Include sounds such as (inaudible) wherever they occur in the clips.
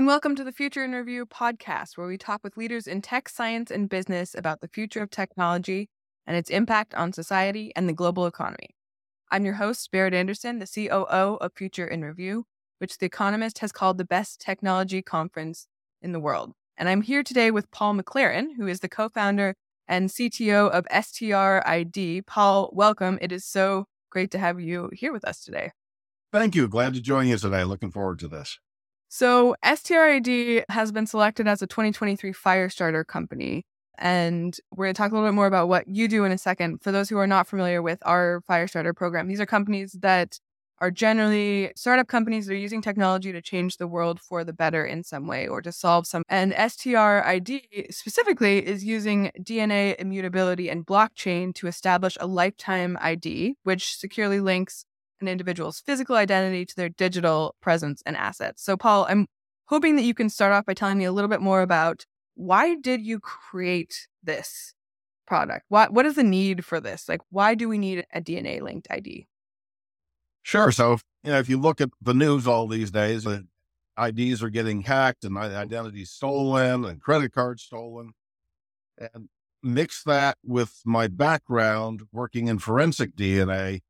and welcome to the Future in Review podcast, where we talk with leaders in tech, science, and business about the future of technology and its impact on society and the global economy. I'm your host, Berit Anderson, the COO of Future in Review, which The Economist has called the best technology conference in the world. And I'm here today with Paul McLaren, who is the co founder and CTO of STR-ID. Paul, welcome. It is so great to have you here with us today. Thank you. Glad to join you today. Looking forward to this. So, STR-ID has been selected as a 2023 Firestarter company. And we're going to talk a little bit more about what you do in a second. For those who are not familiar with our Firestarter program, these are companies that are generally startup companies that are using technology to change the world for the better in some way or to solve some. And STR-ID specifically is using DNA immutability and blockchain to establish a lifetime ID, which securely links an individual's physical identity to their digital presence and assets. So, Paul, I'm hoping that you can start off by telling me a little bit more about why did you create this product? What what is the need for this? Like, why do we need a DNA linked ID? Sure. So, you know, if you look at the news all these days, the IDs are getting hacked and identities stolen and credit cards stolen. And mix that with my background working in forensic DNA,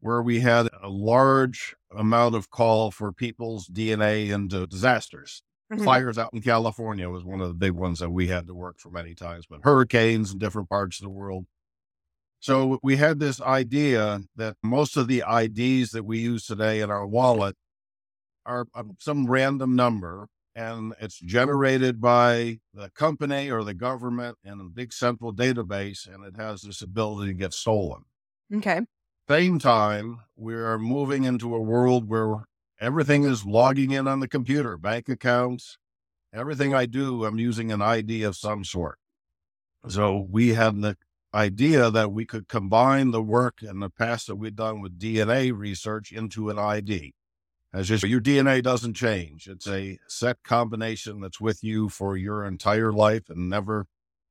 where we had a large amount of call for people's DNA into disasters. Mm-hmm. Fires out in California was one of the big ones that we had to work for many times, but hurricanes in different parts of the world. So we had this idea that most of the IDs that we use today in our wallet are some random number and it's generated by the company or the government in a big central database and it has this ability to get stolen. Okay. Same time, we are moving into a world where everything is logging in on the computer, bank accounts, everything I do, I'm using an ID of some sort. So we had the idea that we could combine the work in the past that we'd done with DNA research into an ID. As just your DNA doesn't change. It's a set combination that's with you for your entire life and never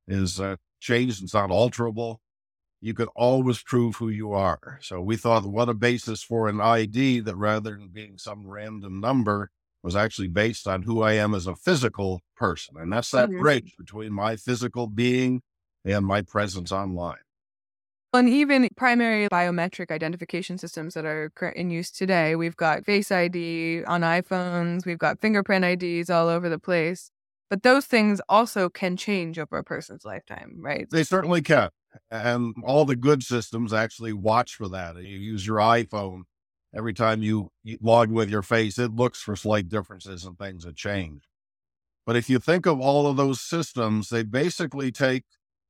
is uh, changed. It's not alterable. You could always prove who you are. So we thought, what a basis for an ID that rather than being some random number was actually based on who I am as a physical person. And that's that mm-hmm. bridge between my physical being and my presence online. And even primary biometric identification systems that are in use today, we've got Face ID on iPhones, we've got fingerprint IDs all over the place. But those things also can change over a person's lifetime, right? They certainly can. And all the good systems actually watch for that. You use your iPhone every time you log with your face, it looks for slight differences and things that change. But if you think of all of those systems, they basically take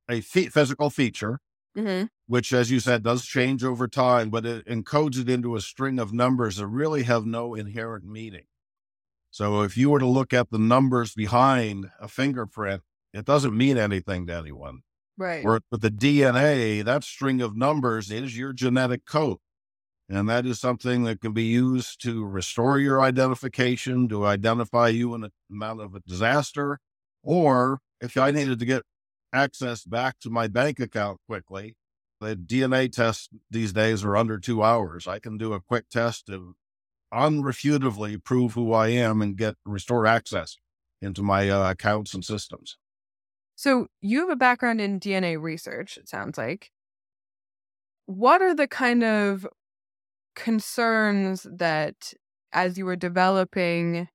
a physical feature, mm-hmm. which, as you said, does change over time, but it encodes it into a string of numbers that really have no inherent meaning. So if you were to look at the numbers behind a fingerprint, it doesn't mean anything to anyone. Right. Or with the DNA, that string of numbers is your genetic code. And that is something that can be used to restore your identification, to identify you in a amount of a disaster. Or if I needed to get access back to my bank account quickly. The DNA tests these days are under two hours. I can do a quick test to unrefutably prove who I am and get restore access into my uh, accounts and systems. So you have a background in DNA research, it sounds like. What are the kind of concerns that as you were developing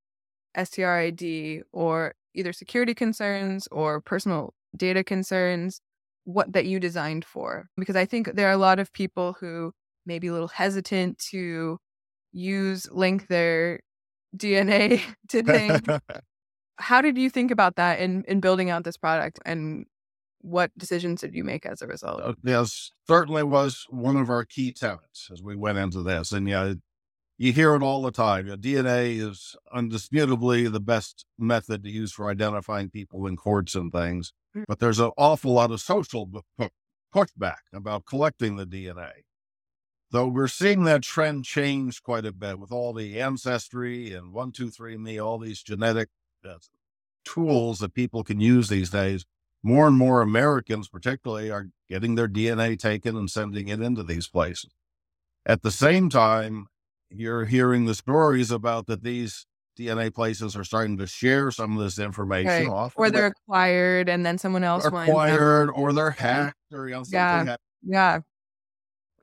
STR-ID or either security concerns or personal data concerns, what that you designed for. Because I think there are a lot of people who may be a little hesitant to use link their DNA (laughs) to things. (laughs) How did you think about that in, in building out this product and what decisions did you make as a result? Uh, yes, certainly was one of our key tenets as we went into this. And yeah, you hear it all the time. DNA is undisputably the best method to use for identifying people in courts and things. Mm. But there's an awful lot of social pushback about collecting the DNA. Though we're seeing that trend change quite a bit with all the ancestry and 123andMe, all these genetic uh, tools that people can use these days. More and more Americans, particularly, are getting their DNA taken and sending it into these places. At the same time, you're hearing the stories about that these DNA places are starting to share some of this information Right. off. Or they're acquired and then someone else acquired or they're hacked or you know, something Yeah. Yeah.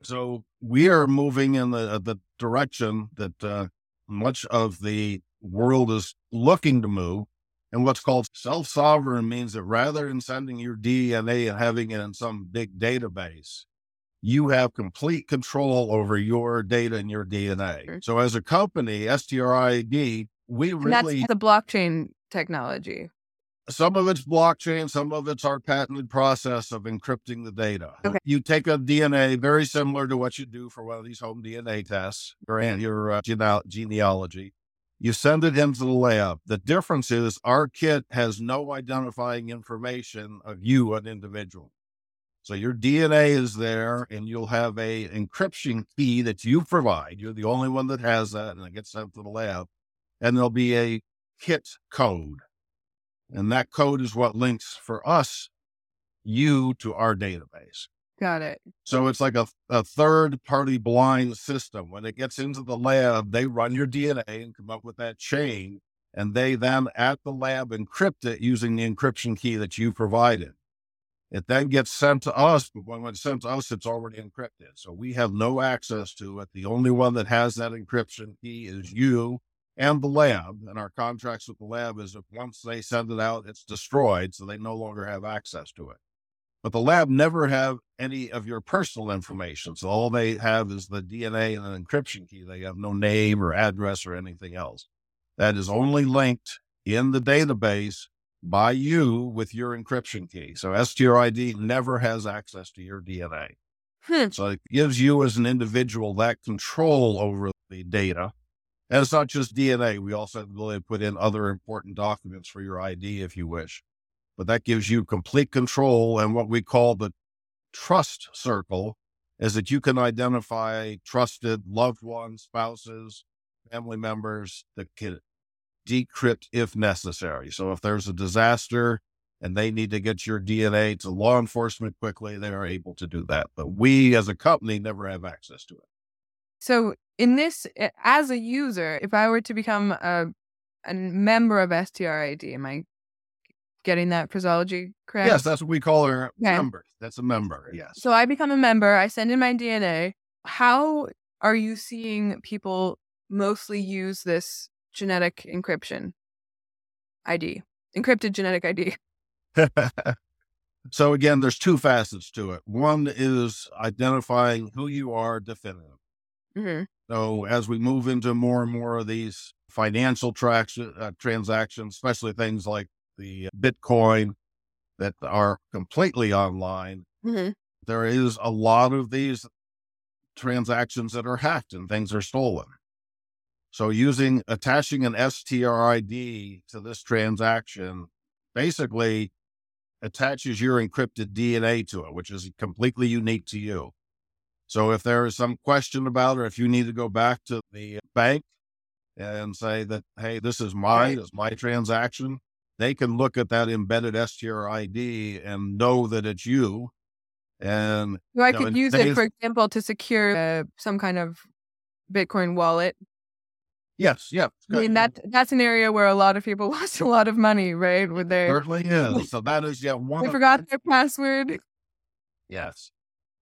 So we are moving in the the direction that uh, much of the world is looking to move. And what's called self sovereign means that rather than sending your DNA and having it in some big database, you have complete control over your data and your DNA. Sure. So as a company, STR-ID, we And really that's the blockchain technology. some of it's blockchain, some of it's our patented process of encrypting the data. Okay. You take a DNA very similar to what you do for one of these home DNA tests, your, your uh, gene- genealogy. You send it into the lab. The difference is our kit has no identifying information of you, an individual. So your DNA is there and you'll have a encryption key that you provide. You're the only one that has that and it gets sent to the lab. And there'll be a kit code. And that code is what links for us, you to our database. Got it. So it's like a, a third party blind system. When it gets into the lab, they run your DNA and come up with that chain. And they then at the lab encrypt it using the encryption key that you provided. It then gets sent to us, but when it's sent to us, it's already encrypted. So we have no access to it. The only one that has that encryption key is you and the lab. And our contracts with the lab is if once they send it out, it's destroyed. So they no longer have access to it. But the lab never have any of your personal information. So all they have is the DNA and an encryption key. They have no name or address or anything else. That is only linked in the database by you with your encryption key. So STR-ID never has access to your DNA. Hmm. So it gives you as an individual that control over the data. And it's not just DNA. We also have the ability to put in other important documents for your ID if you wish. But that gives you complete control. And what we call the trust circle is that you can identify trusted loved ones, spouses, family members that can decrypt if necessary. So if there's a disaster and they need to get your DNA to law enforcement quickly, they are able to do that. But we as a company never have access to it. So in this, as a user, if I were to become a, a member of STR-ID, am I getting that phraseology correct? Yes, that's what we call our Okay. member. That's a member. Yes. So I become a member, I send in my DNA. How are you seeing people mostly use this genetic encryption ID, encrypted genetic ID? (laughs) (laughs) so again, there's two facets to it. One is identifying who you are definitive. hmm So as we move into more and more of these financial traction, uh, transactions, especially things like the Bitcoin that are completely online, hmm there is a lot of these transactions that are hacked and things are stolen. So using attaching an STR-ID to this transaction basically attaches your encrypted DNA to it, which is completely unique to you. So if there is some question about it, if you need to go back to the bank and say that, hey, this is mine, Right. it's my transaction, they can look at that embedded STR-ID and know that it's you. And I No, could use it, for example, to secure uh, some kind of Bitcoin wallet. yes, yeah. I mean that that's an area where a lot of people (laughs) lost a lot of money, right? With their certainly is. (laughs) So that is, yeah, one they of- forgot their password. Yes.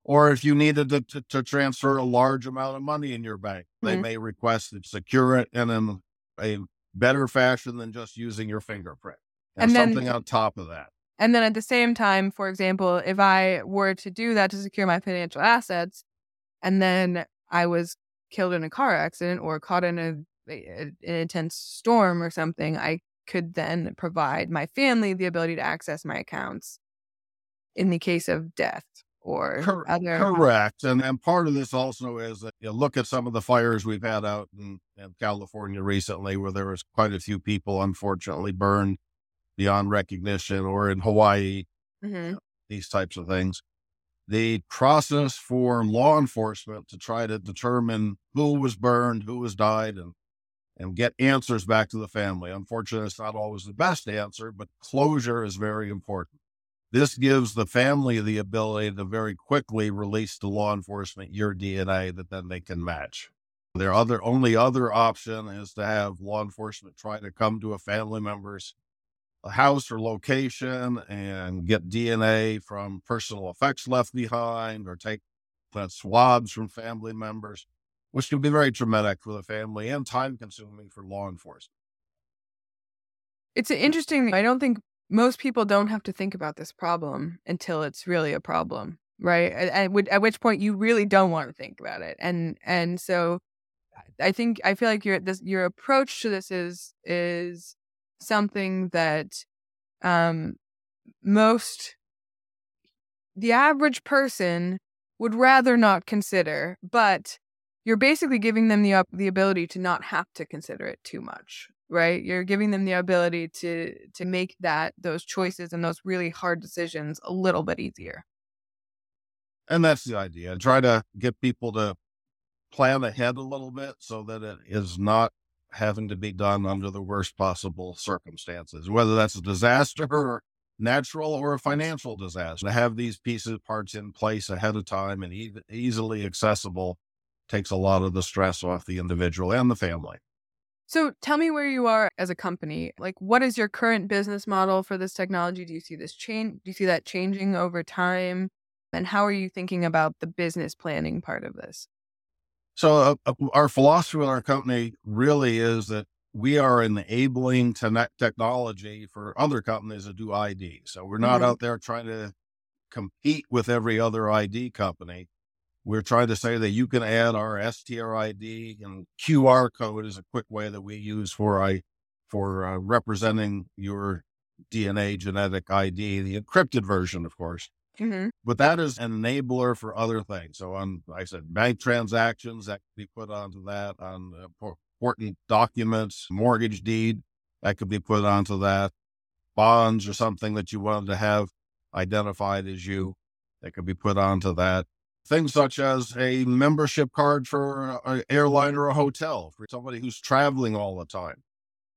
Or if you needed to, to, to transfer a large amount of money in your bank, they Mhm. may request to secure it in a better fashion than just using your fingerprint. And, then- something on top of that. And then at the same time, for example, if I were to do that to secure my financial assets, and then I was killed in a car accident or caught in a, a an intense storm or something, I could then provide my family the ability to access my accounts in the case of death or Cor- other. Correct. And and part of this also is that you look at some of the fires we've had out in, in California recently, where there was quite a few people unfortunately burned beyond recognition, or in Hawaii, Mhm. these types of things. The process for law enforcement to try to determine who was burned, who was died, and and get answers back to the family. Unfortunately, it's not always the best answer, but closure is very important. This gives the family the ability to very quickly release to law enforcement your DNA that then they can match. Their other only other option is to have law enforcement try to come to a family member's house or location and get DNA from personal effects left behind or take uh, swabs from family members, which can be very traumatic for the family and time consuming for law enforcement. It's interesting. I don't think most people don't have to think about this problem until it's really a problem, right? At, at which point you really don't want to think about it, and and so I think I feel like your this your approach to this is is something that um most the average person would rather not consider, but you're basically giving them the the ability to not have to consider it too much, right? You're giving them the ability to to make that those choices and those really hard decisions a little bit easier. And that's the idea. Try to get people to plan ahead a little bit so that it is not having to be done under the worst possible circumstances, whether that's a disaster or natural or a financial disaster. To have these pieces parts in place ahead of time and e- easily accessible takes a lot of the stress off the individual and the family. So tell me where you are as a company. Like what is your current business model for this technology? Do you see this change do you see that changing over time? And how are you thinking about the business planning part of this? So, uh, uh, our philosophy with our company really is that we are enabling te- technology for other companies to do ID. So, we're not mm-hmm. out there trying to compete with every other ID company. We're trying to say that you can add our STR-ID and QR code is a quick way that we use for I for uh, representing your DNA genetic ID, the encrypted version, of course. Mm-hmm. But that is an enabler for other things. So on, I said, bank transactions that could be put onto that on important documents, mortgage deed that could be put onto that, bonds or something that you wanted to have identified as you that could be put onto that. Things such as a membership card for an airline or a hotel for somebody who's traveling all the time.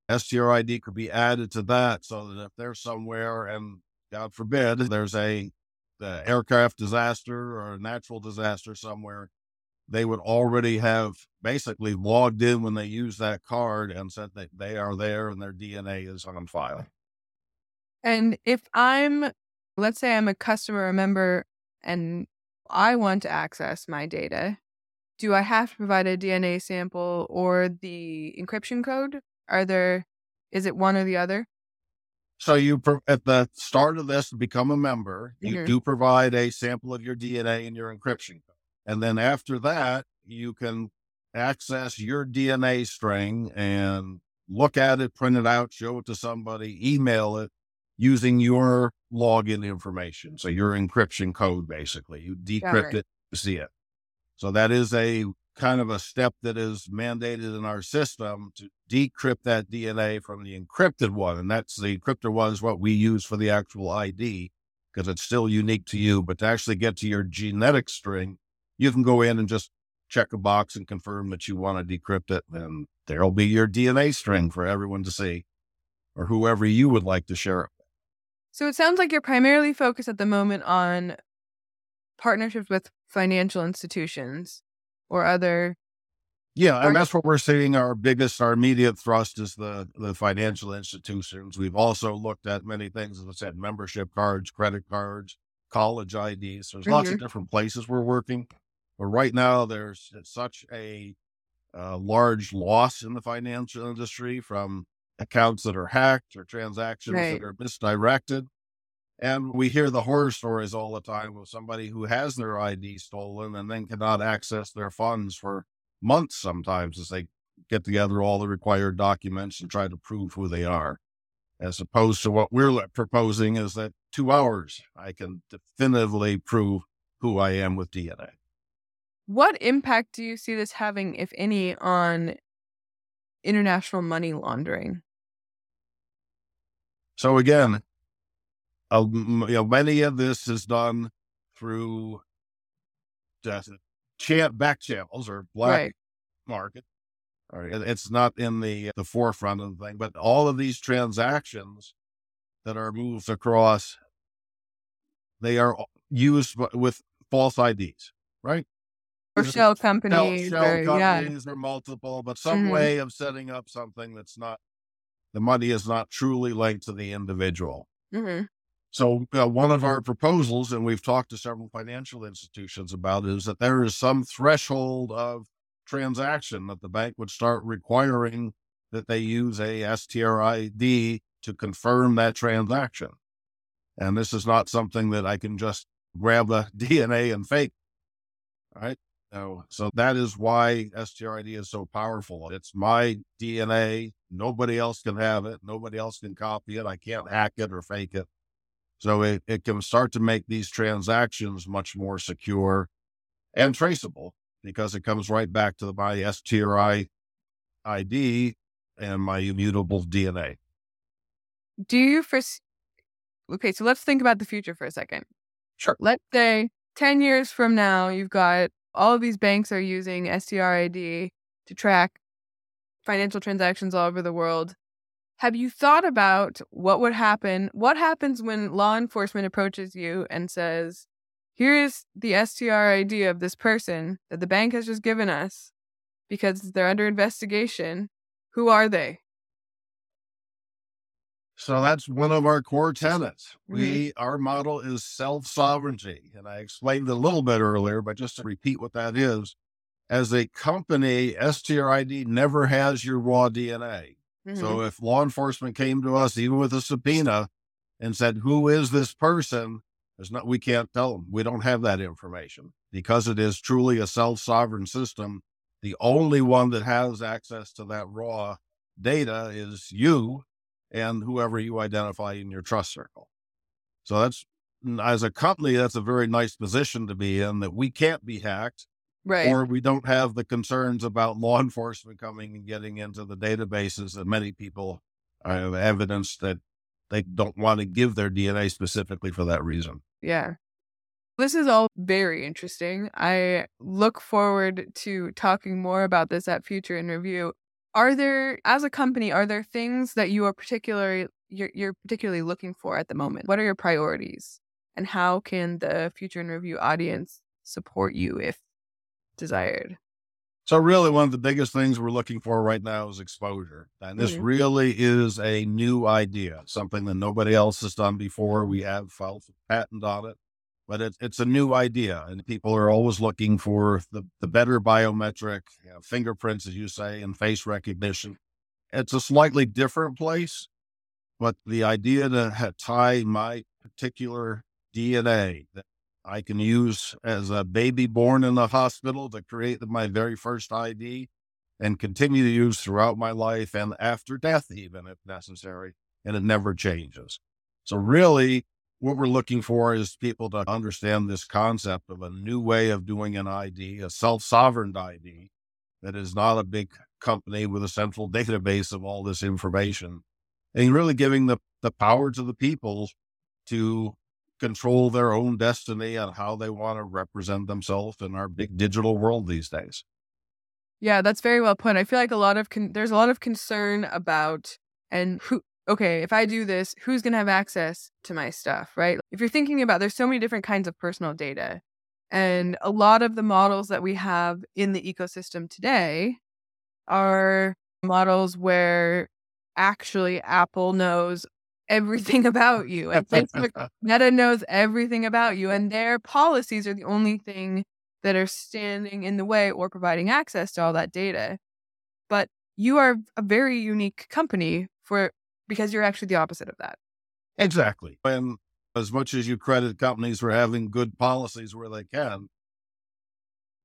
STR-ID could be added to that so that if they're somewhere and God forbid there's a aircraft disaster or a natural disaster somewhere, they would already have basically logged in when they use that card and said that they are there and their DNA is on file. And if I'm, let's say I'm a customer, a member, and I want to access my data, do I have to provide a DNA sample or the encryption code? Are there, is it one or the other? So you at the start of this to become a member, you mm-hmm. do provide a sample of your DNA and your encryption code. And then after that, you can access your DNA string and look at it, print it out, show it to somebody, email it using your login information. So your encryption code, basically, you decrypt it to see it. So that is a kind of a step that is mandated in our system to decrypt that DNA from the encrypted one. And that's the encrypted one is what we use for the actual ID because it's still unique to you. But to actually get to your genetic string, you can go in and just check a box and confirm that you want to decrypt it. And there'll be your DNA string for everyone to see or whoever you would like to share it. With. So it sounds like you're primarily focused at the moment on partnerships with financial institutions or other yeah, and that's what we're seeing. Our biggest, our immediate thrust is the the financial institutions. We've also looked at many things, as I said, membership cards, credit cards, college IDs. There's mm-hmm. lots of mm-hmm. different places we're working, but right now there's such a uh, large loss in the financial industry from accounts that are hacked or transactions right. that are misdirected. And we hear the horror stories all the time of somebody who has their ID stolen and then cannot access their funds for months sometimes as they get together all the required documents and try to prove who they are. As opposed to what we're proposing is that two hours, I can definitively prove who I am with DNA. What impact do you see this having, if any, on international money laundering? So again, uh, you know, many of this is done through chat back channels or black right. market. It's not in the the forefront of the thing, but all of these transactions that are moved across, they are used with false IDs, right? or shell companies, shell, or, yeah. companies or multiple, but some Mhm. way of setting up something that's not the money is not truly linked to the individual. hmm So, uh, one of our proposals, and we've talked to several financial institutions about, is that there is some threshold of transaction that the bank would start requiring that they use a STR-ID to confirm that transaction. And this is not something that I can just grab the (laughs) DNA and fake. Right. So, so that is why STR-ID is so powerful. It's my DNA. Nobody else can have it. Nobody else can copy it. I can't hack it or fake it. So it, it can start to make these transactions much more secure and traceable because it comes right back to my STRI ID and my immutable DNA. Do you first? Okay, so let's think about the future for a second. Sure. Let's say 10 years from now, you've got all of these banks are using STR-ID to track financial transactions all over the world. Have you thought about what would happen? What happens when law enforcement approaches you and says, here is the STR-ID of this person that the bank has just given us because they're under investigation? Who are they? So that's one of our core tenets. We our model is self sovereignty, and I explained it a little bit earlier, but just to repeat what that is, as a company, STR-ID never has your raw DNA. Mhm. So if law enforcement came to us, even with a subpoena, and said, "Who is this person?" There's not. We can't tell them. We don't have that information because it is truly a self sovereign system. The only one that has access to that raw data is you and whoever you identify in your trust circle. So that's as a company, that's a very nice position to be in that we can't be hacked right. or we don't have the concerns about law (laughs) enforcement coming and getting into the databases that many people uh, have evidence that they don't want to give their DNA specifically for that reason. Yeah. This is all very interesting. I look forward to talking more about this at Future in Review. Are there, as a company, are there things that you are particularly you're, you're particularly looking for at the moment? What are your priorities, and how can the Future in Review audience support you if desired? So really one of the biggest things we're looking for right now is exposure. And this Mhm. really is a new idea, something that nobody else has done before. We have filed a patent on it, but it, it's a new idea and people are always looking for the, the better biometric you know, fingerprints, as you say, and face recognition. It's a slightly different place, but the idea to tie my particular DNA that I can use as a baby born in the hospital to create my very first ID and continue to use throughout my life and after death, even if necessary. And it never changes. So, really, what we're looking for is people to understand this concept of a new way of doing an ID, a self sovereign ID that is not a big company with a central (laughs) database of all this information and really giving the, the power to the people to control their own destiny and how they want to represent themselves in our big digital world these days. Yeah, that's very well put. I feel like a lot of con- there's a lot of concern about and who okay, if I do this, who's going to have access to my stuff, right? If you're thinking about there's so many different kinds of personal data. And a lot of the models that we have in the ecosystem today are models where actually Apple knows everything (laughs) about you and Facebook (laughs) Meta knows everything about you, and their policies are the only thing that are standing in the way or providing access to all that data. But you are a very unique company for because you're actually the opposite of that. Exactly. And as much as you credit companies for having good policies where they can,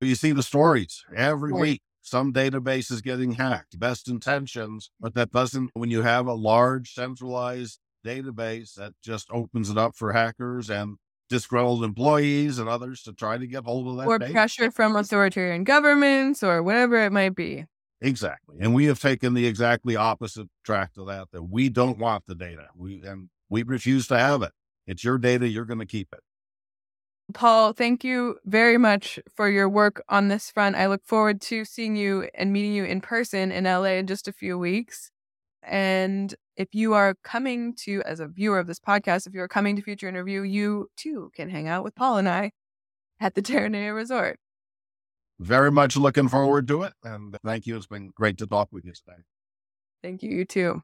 you see the stories every Right. week. Some database is getting hacked, best intentions, but that doesn't, when you have a large centralized database that just opens it up for hackers and disgruntled employees and others to try to get hold of that Or data. pressure from authoritarian governments or whatever it might be. Exactly. And we have taken the exactly opposite track to that, that we don't want the data. We and we refuse to have it. It's your data, you're going to keep it. Paul, thank you very much for your work on this front. I look forward to seeing you and meeting you in person in LA in just a few weeks. And if you are coming to, as a viewer of this podcast, if you are coming to Future in Review, you too can hang out with Paul and I at the (laughs) Terranea Resort. very much looking forward to it. And thank you. It's been great to talk with you today. Thank you. You too.